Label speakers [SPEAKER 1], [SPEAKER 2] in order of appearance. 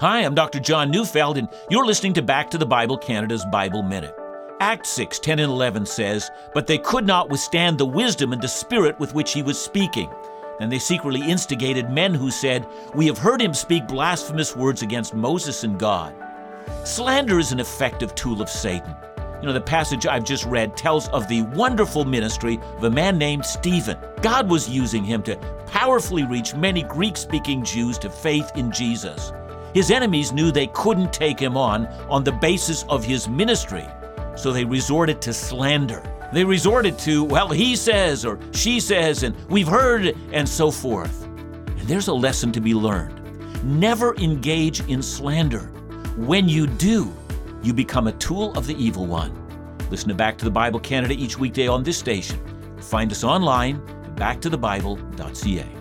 [SPEAKER 1] Hi, I'm Dr. John Neufeld, and you're listening to Back to the Bible Canada's Bible Minute. Act 6, 10 and 11 says, But they could not withstand the wisdom and the spirit with which he was speaking. And they secretly instigated men who said, We have heard him speak blasphemous words against Moses and God. Slander is an effective tool of Satan. You know, the passage I've just read tells of the wonderful ministry of a man named Stephen. God was using him to powerfully reach many Greek speaking Jews to faith in Jesus. His enemies knew they couldn't take him on on the basis of his ministry, so they resorted to slander. They resorted to, well, he says or she says, and we've heard, and so forth. And there's a lesson to be learned. Never engage in slander. When you do, you become a tool of the evil one. Listen to Back to the Bible Canada each weekday on this station. Find us online at backtothebible.ca.